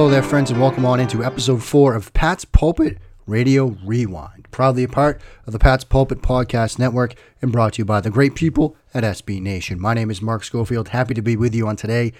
Hello there, friends, and welcome on into episode four of Pat's Pulpit Radio Rewind. Proudly a part of the Pat's Pulpit Podcast Network and brought to you by the great people at SB Nation. My name is Mark Schofield. Happy to be with you on today,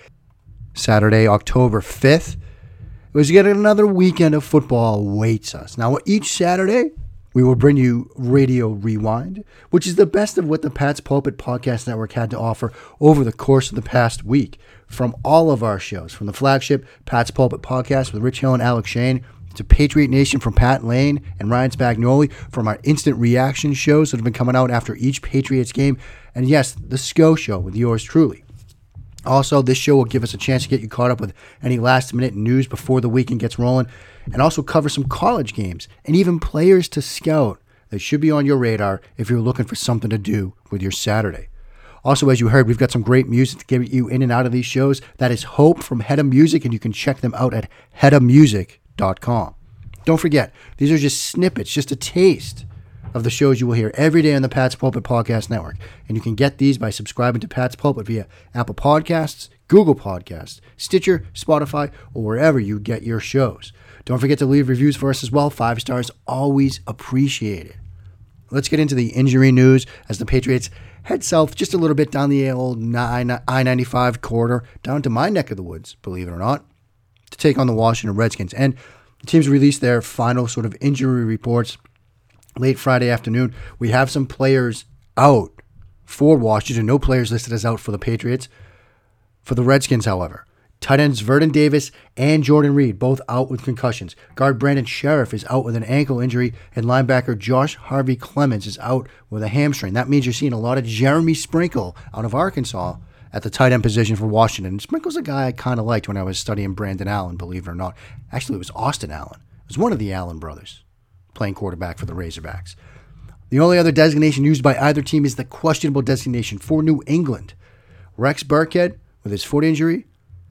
Saturday, October 5th. It was yet another weekend of football awaits us. Now, each Saturday, we will bring you Radio Rewind, which is the best of what the Pat's Pulpit Podcast Network had to offer over the course of the past week. From all of our shows, from the flagship Pat's Pulpit Podcast with Rich Hill and Alec Shane, to Patriot Nation from Pat Lane and Ryan Spagnoli, from our instant reaction shows that have been coming out after each Patriots game, and yes, the SCO show with yours truly. Also, this show will give us a chance to get you caught up with any last minute news before the weekend gets rolling, and also cover some college games and even players to scout that should be on your radar if you're looking for something to do with your Saturday. Also, as you heard, we've got some great music to get you in and out of these shows. That is Hope from Hedda Music, and you can check them out at heddamusic.com. Don't forget, these are just snippets, just a taste of the shows you will hear every day on the Pat's Pulpit Podcast Network. And you can get these by subscribing to Pat's Pulpit via Apple Podcasts, Google Podcasts, Stitcher, Spotify, or wherever you get your shows. Don't forget to leave reviews for us as well. Five stars, always appreciated. Let's get into the injury news as the Patriots head south just a little bit down the old I 95 corridor, down to my neck of the woods, believe it or not, to take on the Washington Redskins. And the teams released their final sort of injury reports late Friday afternoon. We have some players out for Washington, no players listed as out for the Patriots. For the Redskins, however, Tight ends Vernon Davis and Jordan Reed both out with concussions. Guard Brandon Scherff is out with an ankle injury, and linebacker Josh Harvey-Clemons is out with a hamstring. That means you're seeing a lot of Jeremy Sprinkle out of Arkansas at the tight end position for Washington. Sprinkle's a guy I kind of liked when I was studying Brandon Allen, believe it or not. Actually, it was Austin Allen. It was one of the Allen brothers playing quarterback for the Razorbacks. The only other designation used by either team is the questionable designation for New England. Rex Burkhead, with his foot injury,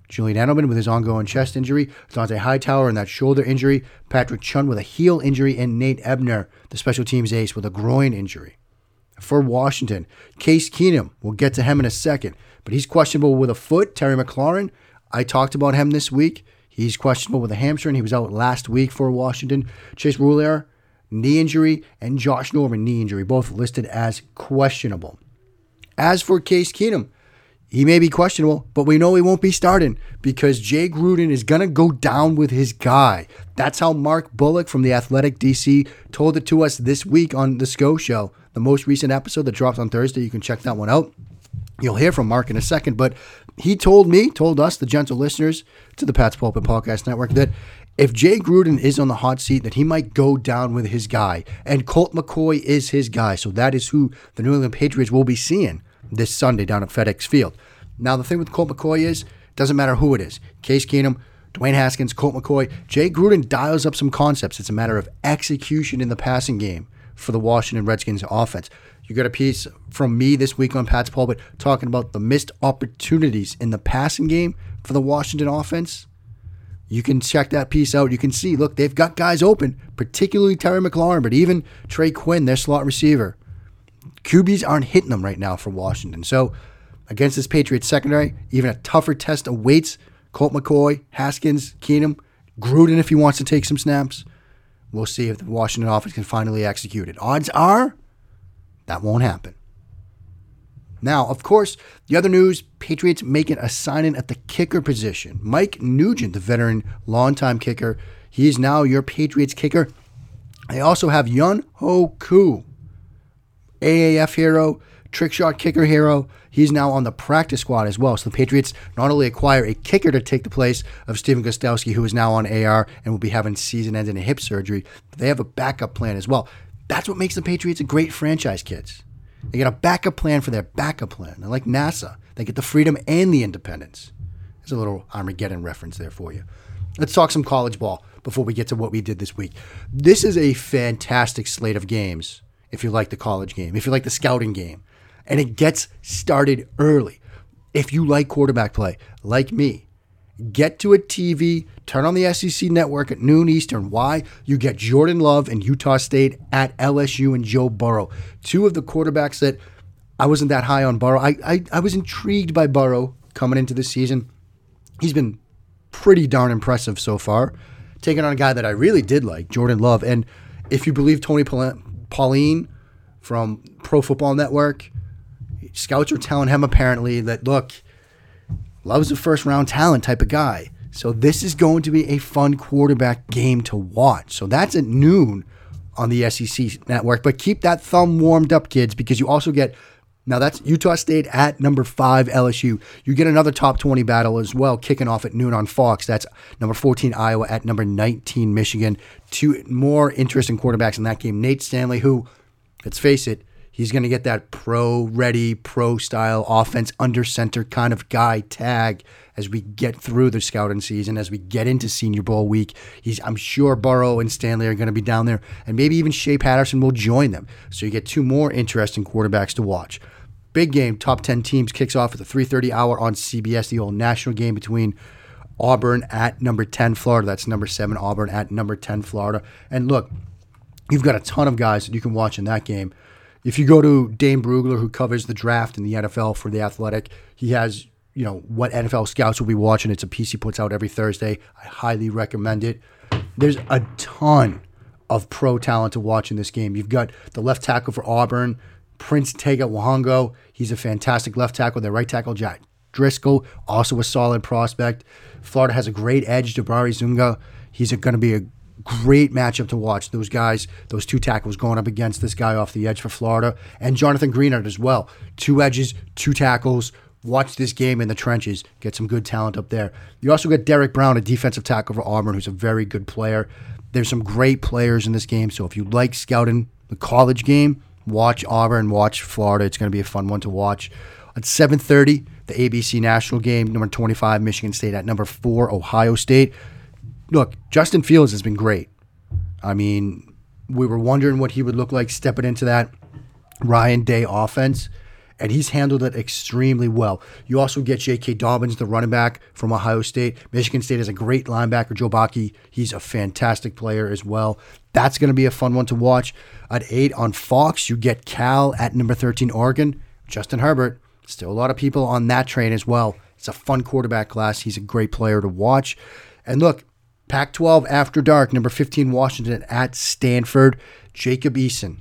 Julian Edelman with his ongoing chest injury, Dont'a Hightower and that shoulder injury, Patrick Chung with a heel injury, and Nate Ebner, the special teams ace, with a groin injury. For Washington, Case Keenum, we'll get to him in a second, but he's questionable with a foot. Terry McLaurin, I talked about him this week. He's questionable with a hamstring. He was out last week for Washington. Chase Roullier, knee injury, and Josh Norman, knee injury, both listed as questionable. As for Case Keenum, he may be questionable, but we know he won't be starting because Jay Gruden is going to go down with his guy. That's how Mark Bullock from the Athletic DC told it to us this week on the SCO Show, the most recent episode that dropped on Thursday. You can check that one out. You'll hear from Mark in a second, but he told me, told us, the gentle listeners to the Pat's Pulpit Podcast Network, that if Jay Gruden is on the hot seat, that he might go down with his guy. And Colt McCoy is his guy. So that is who the New England Patriots will be seeing this Sunday down at FedEx Field. Now, the thing with Colt McCoy is, doesn't matter who it is Case Keenum, Dwayne Haskins, Colt McCoy, Jay Gruden dials up some concepts. It's a matter of execution in the passing game for the Washington Redskins offense. You got a piece from me this week on Pat's Pulpit talking about the missed opportunities in the passing game for the Washington offense. You can check that piece out. You can see, look, they've got guys open, particularly Terry McLaurin, but even Trey Quinn, their slot receiver. QBs aren't hitting them right now for Washington. So against this Patriots secondary, even a tougher test awaits Colt McCoy, Haskins, Keenum, Gruden if he wants to take some snaps. We'll see if the Washington offense can finally execute it. Odds are that won't happen. Now, of course, the other news Patriots making a signing at the kicker position. Mike Nugent, the veteran longtime kicker, he is now your Patriots kicker. They also have Young Ho Koo, AAF hero, trick shot kicker hero. He's now on the practice squad as well. So the Patriots not only acquire a kicker to take the place of Stephen Gostkowski, who is now on AR and will be having season ending hip surgery, they have a backup plan as well. That's what makes the Patriots a great franchise, kids. They get a backup plan for their backup plan. They're like NASA. They get the freedom and the independence. There's a little Armageddon reference there for you. Let's talk some college ball before we get to what we did this week. This is a fantastic slate of games if you like the college game, if you like the scouting game, and it gets started early. If you like quarterback play, like me, get to a TV, turn on the SEC network at noon Eastern. Why? You get Jordan Love and Utah State at LSU and Joe Burrow, two of the quarterbacks that I wasn't that high on Burrow. I, I, I was intrigued by Burrow coming into the season. He's been pretty darn impressive so far, taking on a guy that I really did like, Jordan Love. And if you believe Tony Pauline from Pro Football Network, scouts are telling him apparently that, look, Love's a first round talent type of guy. So this is going to be a fun quarterback game to watch. So that's at noon on the SEC network. But keep that thumb warmed up, kids, because you also get now that's Utah State at number five LSU. You get another top 20 battle as well, kicking off at noon on Fox. That's number 14 Iowa at number 19 Michigan. Two more interesting quarterbacks in that game. Nate Stanley, who, let's face it, He's going to get that pro ready, pro style offense under center kind of guy tag as we get through the scouting season, as we get into Senior Bowl week. He's, I'm sure Burrow and Stanley are going to be down there, and maybe even Shea Patterson will join them. So you get two more interesting quarterbacks to watch. Big game, top 10 teams kicks off at the 3:30 hour on CBS, the old national game between Auburn at number 10 Florida. That's number 7 Auburn at number 10 Florida. And look, you've got a ton of guys that you can watch in that game. If you go to Dane Brugler, who covers the draft in the NFL for the Athletic, he has you know what NFL scouts will be watching. It's a piece he puts out every Thursday. I highly recommend it. There's a ton of pro talent to watch in this game. You've got the left tackle for Auburn, Prince Tega Wanogho. He's a fantastic left tackle. Their right tackle, Jack Driscoll, also a solid prospect. Florida has a great edge, Jabari Zuniga. He's going to be a great matchup to watch. Those guys, those two tackles going up against this guy off the edge for Florida, and Jonathan Greenard as well. Two edges, two tackles. Watch this game in the trenches. Get some good talent up there. You also got Derrick Brown, a defensive tackle for Auburn, who's a very good player. There's some great players in this game. So if you like scouting the college game, watch Auburn, watch Florida. It's going to be a fun one to watch. At 7:30, the ABC national game, number 25 Michigan State at number 4 Ohio State look, Justin Fields has been great. I mean, we were wondering what he would look like stepping into that Ryan Day offense, and he's handled it extremely well. You also get J.K. Dobbins, the running back from Ohio State. Michigan State has a great linebacker, Joe Bachie. He's a fantastic player as well. That's going to be a fun one to watch. At 8 on Fox, you get Cal at number 13, Oregon. Justin Herbert. Still a lot of people on that train as well. It's a fun quarterback class. He's a great player to watch. And look, Pac 12 After Dark, number 15, Washington at Stanford. Jacob Eason.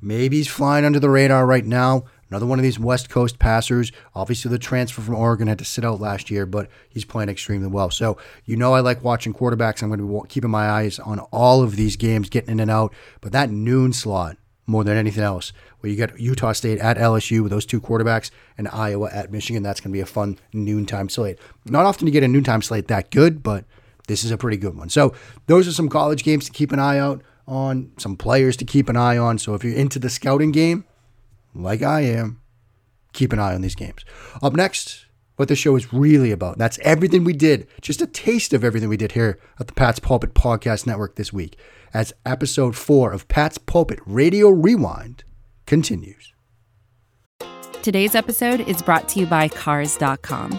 Maybe he's flying under the radar right now. Another one of these West Coast passers. Obviously, the transfer from Oregon had to sit out last year, but he's playing extremely well. So, you know, I like watching quarterbacks. I'm going to be keeping my eyes on all of these games, getting in and out. But that noon slot, more than anything else, where you get Utah State at LSU with those two quarterbacks and Iowa at Michigan, that's going to be a fun noontime slate. Not often you get a noontime slate that good, but this is a pretty good one. So those are some college games to keep an eye out on, some players to keep an eye on. So if you're into the scouting game, like I am, keep an eye on these games. Up next, what the show is really about. That's everything we did, just a taste of everything we did here at the Pat's Pulpit Podcast Network this week, as episode four of Pat's Pulpit Radio Rewind continues. Today's episode is brought to you by Cars.com.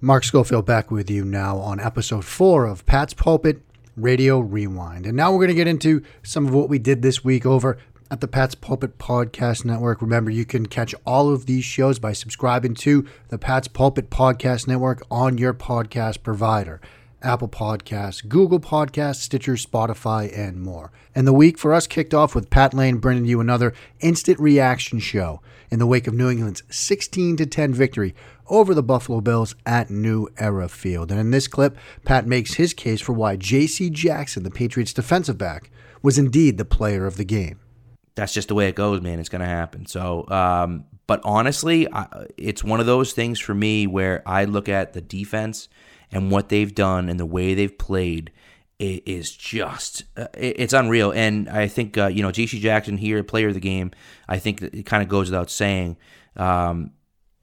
Mark Schofield back with you now on episode four of Pat's Pulpit Radio Rewind. And now we're going to get into some of what we did this week over at the Pat's Pulpit Podcast Network. Remember, you can catch all of these shows by subscribing to the Pat's Pulpit Podcast Network on your podcast provider. Apple Podcasts, Google Podcasts, Stitcher, Spotify, and more. And the week for us kicked off with Pat Lane bringing you another instant reaction show in the wake of New England's 16 to 10 victory over the Buffalo Bills at New Era Field. And in this clip, Pat makes his case for why J.C. Jackson, the Patriots defensive back, was indeed the player of the game. That's just the way it goes, man. It's going to happen. So, um, but honestly, I, it's one of those things for me where I look at the defense and what they've done and the way they've played it is just uh, it's unreal. And i think uh, you know jc jackson here player of the game i think it kind of goes without saying um,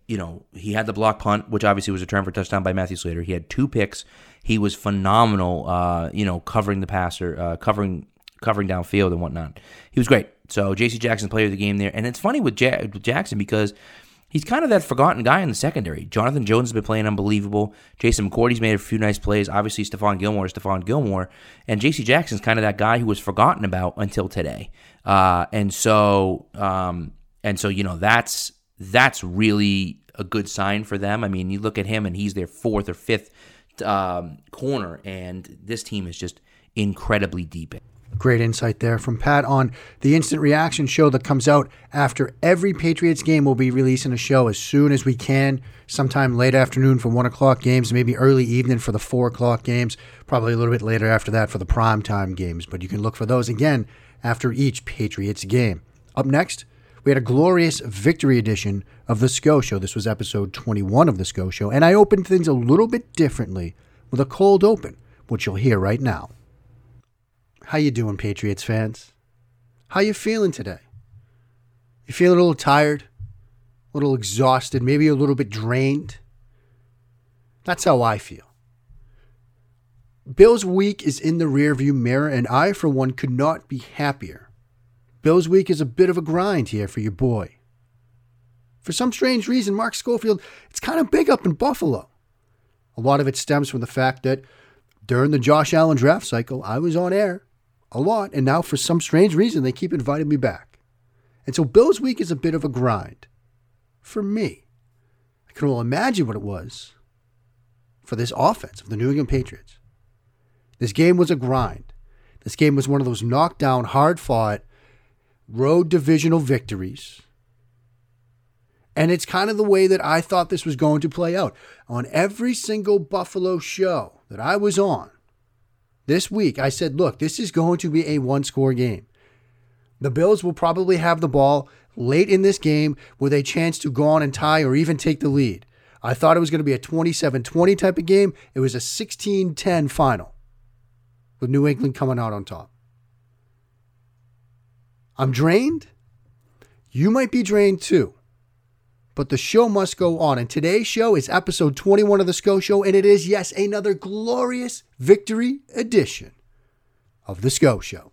you know he had the block punt which obviously was a turn for touchdown by matthew slater. He had two picks. He was phenomenal uh, you know covering the passer uh, covering covering downfield and whatnot. He was great. So jc jackson player of the game there. And it's funny with, ja- with jackson because he's kind of that forgotten guy in the secondary. Jonathan Jones has been playing unbelievable. Jason McCourty's made a few nice plays. Obviously, Stephon Gilmore is Stephon Gilmore. And J.C. Jackson's kind of that guy who was forgotten about until today. Uh, and so, um, and so, you know, that's that's really a good sign for them. I mean, you look at him and he's their fourth or fifth um, corner, and this team is just incredibly deep. Great insight there from Pat on the instant reaction show that comes out after every Patriots game. We'll be releasing a show as soon as we can, sometime late afternoon for one o'clock games, maybe early evening for the four o'clock games, probably a little bit later after that for the prime time games. But you can look for those again after each Patriots game. Up next, we had a glorious victory edition of The SCO Show. This was episode 21 of The SCO Show, and I opened things a little bit differently with a cold open, which you'll hear right now. How you doing, Patriots fans? How you feeling today? You feeling a little tired, a little exhausted, maybe a little bit drained? That's how I feel. Bills week is in the rearview mirror, and I, for one, could not be happier. Bills week is a bit of a grind here for your boy. For some strange reason, Mark Schofield, it's kind of big up in Buffalo. A lot of it stems from the fact that during the Josh Allen draft cycle, I was on air a lot, and now for some strange reason, they keep inviting me back. And so Bills Week is a bit of a grind for me. I can only imagine what it was for this offense of the New England Patriots. This game was a grind. This game was one of those knockdown, hard fought, road divisional victories. And it's kind of the way that I thought this was going to play out. On every single Buffalo show that I was on, this week, I said, look, this is going to be a one score game. The Bills will probably have the ball late in this game with a chance to go on and tie or even take the lead. I thought it was going to be a 27 20 type of game. It was a 16 10 final with New England coming out on top. I'm drained. You might be drained too but the show must go on. And today's show is episode 21 of the SCO Show, and it is, yes, another glorious victory edition of the SCO Show.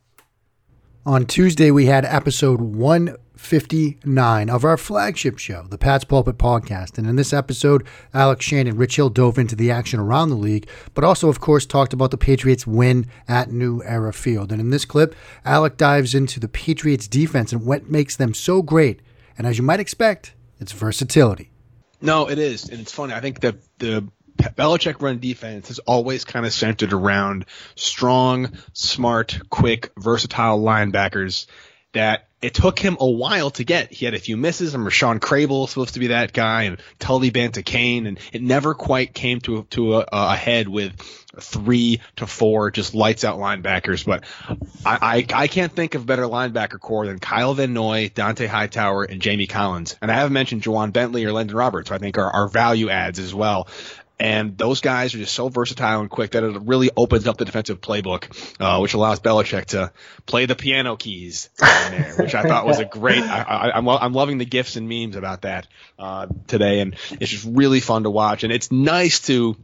On Tuesday, we had episode 159 of our flagship show, the Pat's Pulpit Podcast. And in this episode, Alec Shane and Rich Hill dove into the action around the league, but also, of course, talked about the Patriots' win at New Era Field. And in this clip, Alec dives into the Patriots' defense and what makes them so great. And as you might expect, it's versatility. No, it is, and it's funny. I think that the Belichick run defense is always kind of centered around strong, smart, quick, versatile linebackers that it took him a while to get. He had a few misses, and Rashawn Crable was supposed to be that guy, and Tully Banta-Cain, and it never quite came to to a, a head with three to four just lights out linebackers. But I, I, I can't think of better linebacker corps than Kyle Van Noy, Dont'a Hightower, and Jamie Collins. And I haven't mentioned Ja'Whaun Bentley or Elandon Roberts, who I think are, are value adds as well. And those guys are just so versatile and quick that it really opens up the defensive playbook, uh, which allows Belichick to play the piano keys there, which I thought was a great. I, am I'm, I'm loving the gifs and memes about that uh, today, and it's just really fun to watch. And it's nice to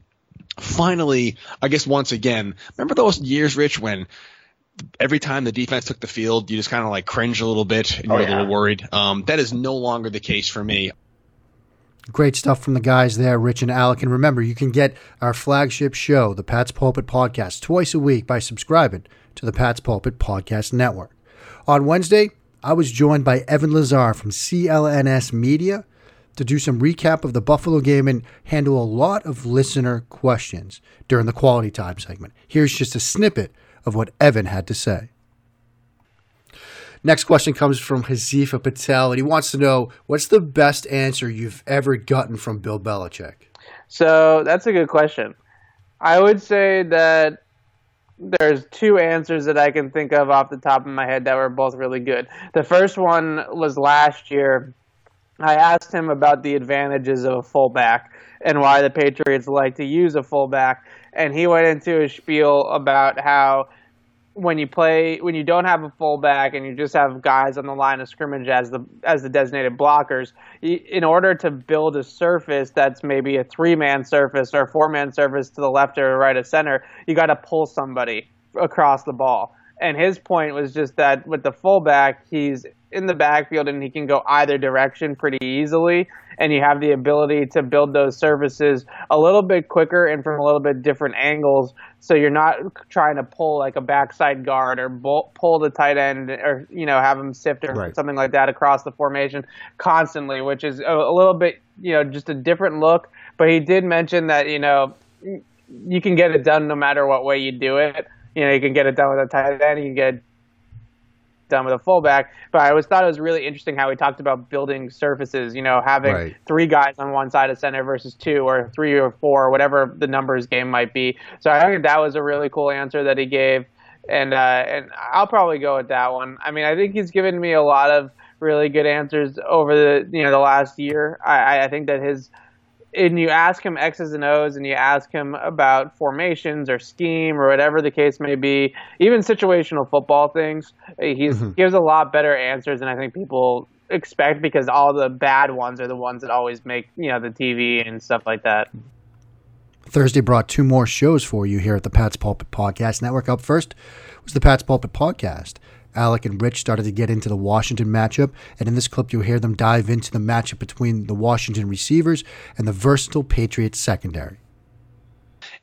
finally, I guess once again, remember those years, Rich, when every time the defense took the field, you just kind of like cringe a little bit and Oh, you're a yeah. little worried. Um, that is no longer the case for me. Great stuff from the guys there, Rich and Alec. And remember, you can get our flagship show, the Pat's Pulpit Podcast, twice a week by subscribing to the Pat's Pulpit Podcast Network. On Wednesday, I was joined by Evan Lazar from CLNS Media to do some recap of the Buffalo game and handle a lot of listener questions during the quality time segment. Here's just a snippet of what Evan had to say. Next question comes from Hazifa Patel, and he wants to know what's the best answer you've ever gotten from Bill Belichick? So that's a good question. I would say that there's two answers that I can think of off the top of my head that were both really good. The first one was last year. I asked him about the advantages of a fullback and why the Patriots like to use a fullback, and he went into a spiel about how when you play when you don't have a fullback and you just have guys on the line of scrimmage as the as the designated blockers in order to build a surface that's maybe a three man surface or a four man surface to the left or right of center you got to pull somebody across the ball. And his point was just that with the fullback he's in the backfield and he can go either direction pretty easily and you have the ability to build those services a little bit quicker and from a little bit different angles. So you're not trying to pull like a backside guard or bull, pull the tight end or you know have him sift or Right. something like that across the formation constantly which is a, a little bit you know just a different look. But he did mention that you know you can get it done no matter what way you do it. You know you can get it done with a tight end you can get done with a fullback. But I always thought it was really interesting how he talked about building surfaces, you know, having Right. three guys on one side of center versus two or three or four, or whatever the numbers game might be. So I think that was a really cool answer that he gave. And uh, and I'll probably go with that one. I mean, I think he's given me a lot of really good answers over the you know the last year. I, I think that his and you ask him X's and O's and you ask him about formations or scheme or whatever the case may be, even situational football things, eh, mm-hmm. he gives a lot better answers than I think people expect because all the bad ones are the ones that always make, you know, the TV and stuff like that. Thursday brought two more shows for you here at the Pat's Pulpit Podcast Network. Up first was the Pat's Pulpit Podcast. Alec and Rich started to get into the Washington matchup, and in this clip, you'll hear them dive into the matchup between the Washington receivers and the versatile Patriots secondary.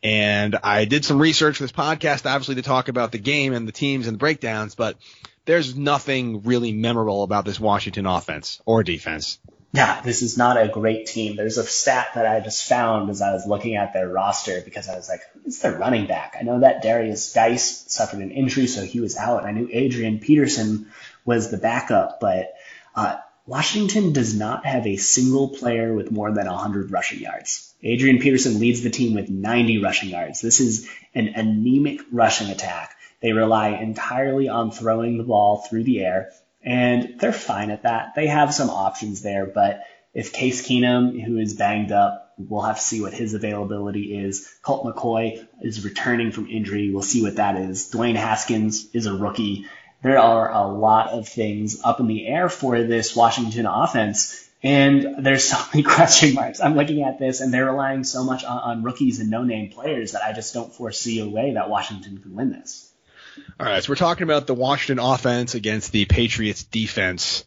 And I did some research for this podcast, obviously, to talk about the game and the teams and the breakdowns, but there's nothing really memorable about this Washington offense or defense. Yeah, this is not a great team. There's a stat that I just found as I was looking at their roster because I was like, who's their running back? I know that Derrius Guice suffered an injury, so he was out. I knew Adrian Peterson was the backup, but uh, Washington does not have a single player with more than 100 rushing yards. Adrian Peterson leads the team with 90 rushing yards. This is an anemic rushing attack. They rely entirely on throwing the ball through the air, and they're fine at that. They have some options there, but if Case Keenum, who is banged up, we'll have to see what his availability is. Colt McCoy is returning from injury. We'll see what that is. Dwayne Haskins is a rookie. There are a lot of things up in the air for this Washington offense. And there's so many question marks. I'm looking at this and they're relying so much on, on rookies and no name players that I just don't foresee a way that Washington can win this. All right, so we're talking about the Washington offense against the Patriots defense.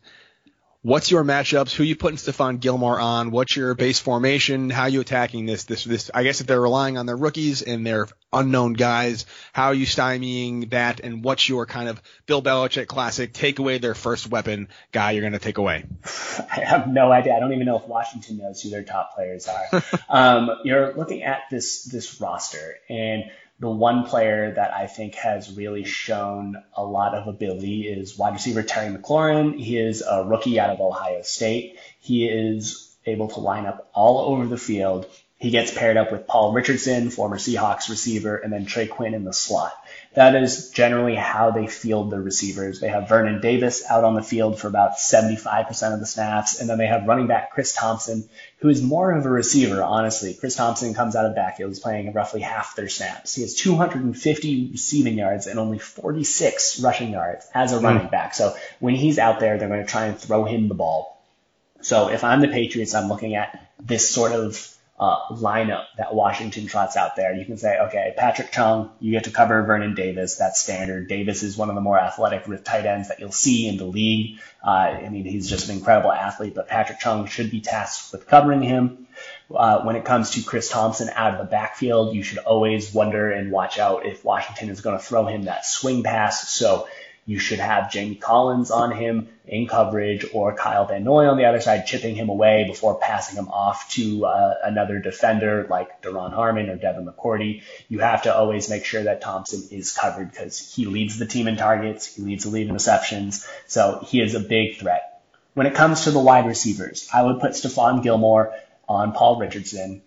What's your matchups? Who you putting Stephon Gilmore on? What's your base formation? How are you attacking this? This, this. I guess if they're relying on their rookies and their unknown guys, how are you stymieing that? And what's your kind of Bill Belichick classic take away their first weapon guy you're going to take away? I have no idea. I don't even know if Washington knows who their top players are. um, you're looking at this this roster, and the one player that I think has really shown a lot of ability is wide receiver Terry McLaurin. He is a rookie out of Ohio State. He is able to line up all over the field. He gets paired up with Paul Richardson, former Seahawks receiver, and then Trey Quinn in the slot. That is generally how they field the receivers. They have Vernon Davis out on the field for about 75% of the snaps, and then they have running back Chris Thompson, who is more of a receiver, honestly. Chris Thompson comes out of backfield, he's playing roughly half their snaps. He has 250 receiving yards and only 46 rushing yards as a hmm. running back. So when he's out there, they're going to try and throw him the ball. So if I'm the Patriots, I'm looking at this sort of uh, lineup that Washington trots out there. You can say, okay, Patrick Chung, you get to cover Vernon Davis. That's standard. Davis is one of the more athletic tight ends that you'll see in the league. Uh, I mean, he's just an incredible athlete, but Patrick Chung should be tasked with covering him. Uh, when it comes to Chris Thompson out of the backfield, you should always wonder and watch out if Washington is going to throw him that swing pass. So you should have Jamie Collins on him in coverage or Kyle Van Noy on the other side, chipping him away before passing him off to uh, another defender like Duron Harmon or Devin McCourty. You have to always make sure that Thompson is covered because he leads the team in targets, he leads the lead in receptions, so he is a big threat. When it comes to the wide receivers, I would put Stephon Gilmore on Paul Richardson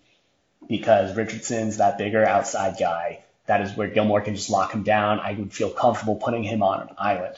because Richardson's that bigger outside guy that is where Gilmore can just lock him down. I would feel comfortable putting him on an island.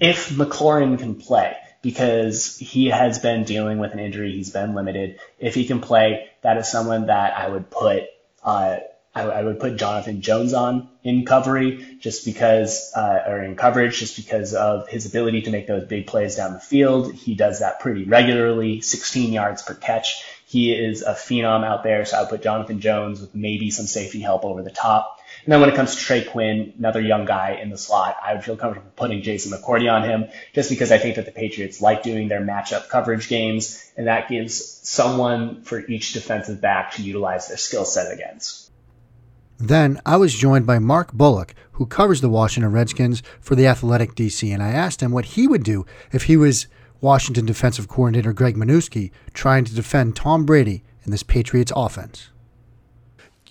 If McLaurin can play, because he has been dealing with an injury, he's been limited. If he can play, that is someone that I would put, uh, I, I would put Jonathan Jones on in covery just because, uh, or in coverage just because of his ability to make those big plays down the field. He does that pretty regularly, 16 yards per catch. He is a phenom out there, so I would put Jonathan Jones with maybe some safety help over the top. And then when it comes to Trey Quinn, another young guy in the slot, I would feel comfortable putting Jason McCourty on him just because I think that the Patriots like doing their matchup coverage games, and that gives someone for each defensive back to utilize their skill set against. Then I was joined by Mark Bullock, who covers the Washington Redskins for the Athletic DC, and I asked him what he would do if he was Washington defensive coordinator Greg Manusky trying to defend Tom Brady in this Patriots offense.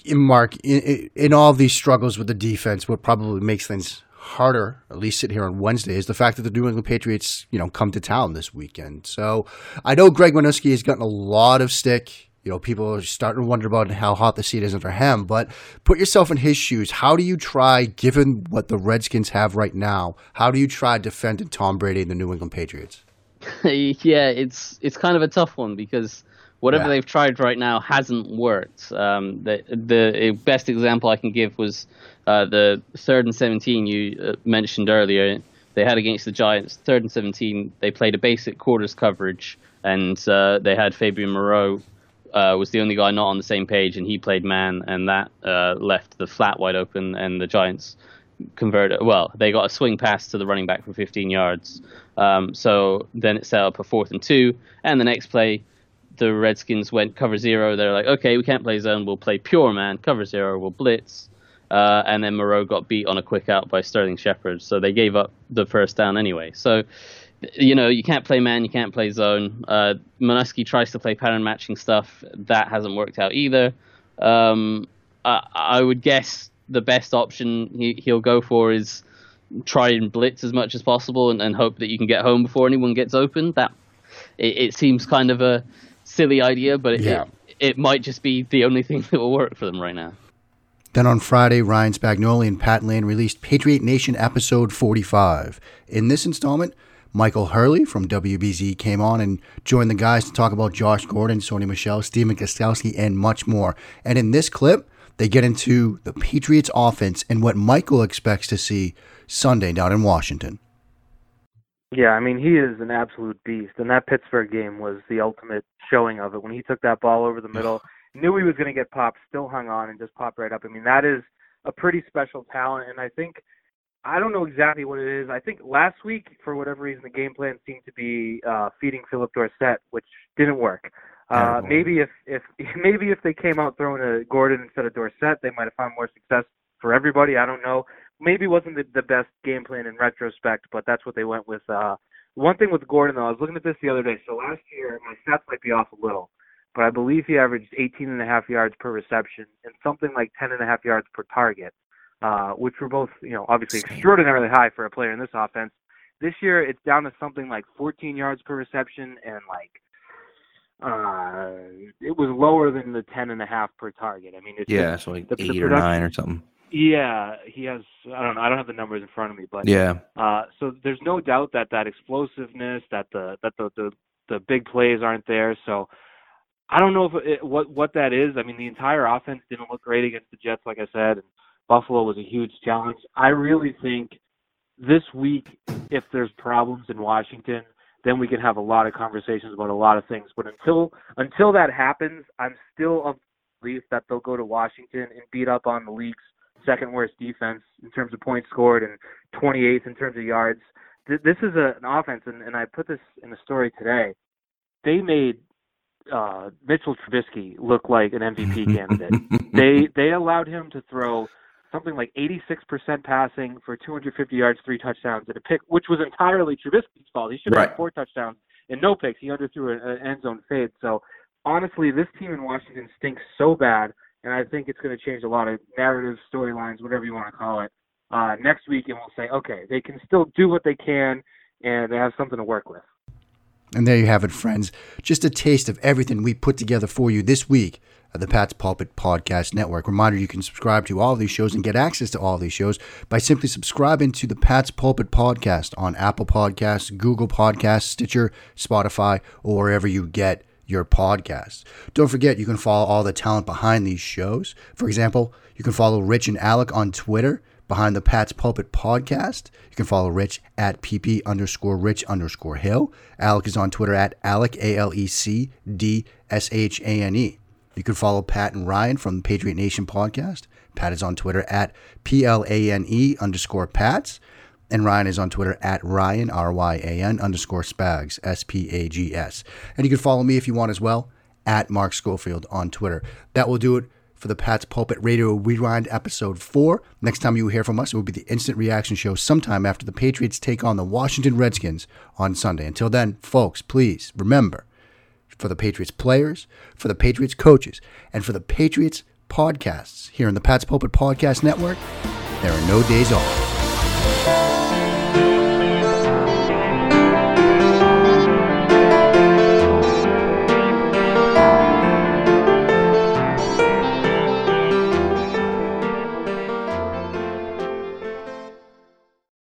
Mark, in, in all these struggles with the defense, what probably makes things harder, at least sit here on Wednesday, is the fact that the New England Patriots, you know, come to town this weekend. So I know Greg Manusky has gotten a lot of stick. You know, people are starting to wonder about how hot the seat is under him. But put yourself in his shoes. How do you try, given what the Redskins have right now, how do you try defending Tom Brady and the New England Patriots? yeah, it's it's kind of a tough one because whatever yeah. they've tried right now hasn't worked. Um, the the best example I can give was uh, the third and seventeen you uh, mentioned earlier. They had against the Giants, third and seventeen. They played a basic quarters coverage, and uh, they had Fabian Moreau uh, was the only guy not on the same page, and he played man, and that uh, left the flat wide open, and the Giants converted. Well, they got a swing pass to the running back for 15 yards. Um, so then it set up a fourth and two, and the next play the Redskins went cover zero, they're like, okay, we can't play zone, we'll play pure man, cover zero, we'll blitz. Uh, and then Moreau got beat on a quick out by Sterling Shepard, so they gave up the first down anyway. So, you know, you can't play man, you can't play zone. Uh, Manusky tries to play pattern matching stuff, that hasn't worked out either. Um, I, I, would guess the best option he, he'll go for is try and blitz as much as possible and, and hope that you can get home before anyone gets open. That it, it seems kind of a silly idea, but it, yeah. it, it might just be the only thing that will work for them right now. Then on Friday, Ryan Spagnoli and Pat Lane released Patriot Nation episode 45. In this installment, Michael Hurley from WBZ came on and joined the guys to talk about Josh Gordon, Sony Michel, Stephen Gostkowski, and much more. And in this clip, they get into the Patriots offense and what Michael expects to see Sunday down in Washington. Yeah, I mean he is an absolute beast, and that Pittsburgh game was the ultimate showing of it. When he took that ball over the middle, knew he was going to get popped, still hung on and just popped right up. I mean that is a pretty special talent, and I think I don't know exactly what it is. I think last week, for whatever reason, the game plan seemed to be uh, feeding Phillip Dorsett, which didn't work. Uh, maybe if if maybe if they came out throwing a Gordon instead of Dorsett, they might have found more success for everybody. I don't know maybe wasn't the, the best game plan in retrospect, but that's what they went with. Uh, one thing with Gordon though, I was looking at this the other day. So last year, my stats might be off a little, but I believe he averaged 18 and a half yards per reception and something like 10 and a half yards per target, uh, which were both, you know, obviously extraordinarily high for a player in this offense. This year, it's down to something like 14 yards per reception and like uh it was lower than the ten and a half per target. I mean, it's yeah, so like the, eight the or nine or something. Yeah, he has. I don't know. I don't have the numbers in front of me, but yeah. Uh, so there's no doubt that that explosiveness, that the that the the, the big plays aren't there. So I don't know if it, what what that is. I mean, the entire offense didn't look great against the Jets, like I said. And Buffalo was a huge challenge. I really think this week, if there's problems in Washington, then we can have a lot of conversations about a lot of things. But until until that happens, I'm still of belief that they'll go to Washington and beat up on the league's second worst defense in terms of points scored and 28th in terms of yards. This is a, an offense, and, and I put this in the story today. They made uh, Mitchell Trubisky look like an MVP candidate. they they allowed him to throw something like 86% passing for 250 yards, three touchdowns, and a pick, which was entirely Trubisky's fault. He should have right. had four touchdowns and no picks. He underthrew an end zone fade. So honestly, this team in Washington stinks so bad, and I think it's going to change a lot of narratives, storylines, whatever you want to call it. Uh, next week, and we'll say, okay, they can still do what they can, and they have something to work with. And there you have it, friends. Just a taste of everything we put together for you this week at the Pat's Pulpit Podcast Network. Reminder you can subscribe to all these shows and get access to all these shows by simply subscribing to the Pat's Pulpit Podcast on Apple Podcasts, Google Podcasts, Stitcher, Spotify, or wherever you get your podcasts. Don't forget, you can follow all the talent behind these shows. For example, you can follow Rich and Alec on Twitter behind the Pat's Pulpit podcast. You can follow Rich at pp underscore rich underscore hill. Alec is on Twitter at Alec, A L E C D S H A N E. You can follow Pat and Ryan from the Patriot Nation podcast. Pat is on Twitter at P L A N E underscore Pats. And Ryan is on Twitter at Ryan, R Y A N underscore Spags, S P A G S. And you can follow me if you want as well, at Mark Schofield on Twitter. That will do it for the Pat's Pulpit Radio Rewind episode 4. Next time you hear from us, it will be the instant reaction show sometime after the Patriots take on the Washington Redskins on Sunday. Until then, folks, please remember for the Patriots players, for the Patriots coaches, and for the Patriots podcasts here in the Pat's Pulpit Podcast Network, there are no days off. Música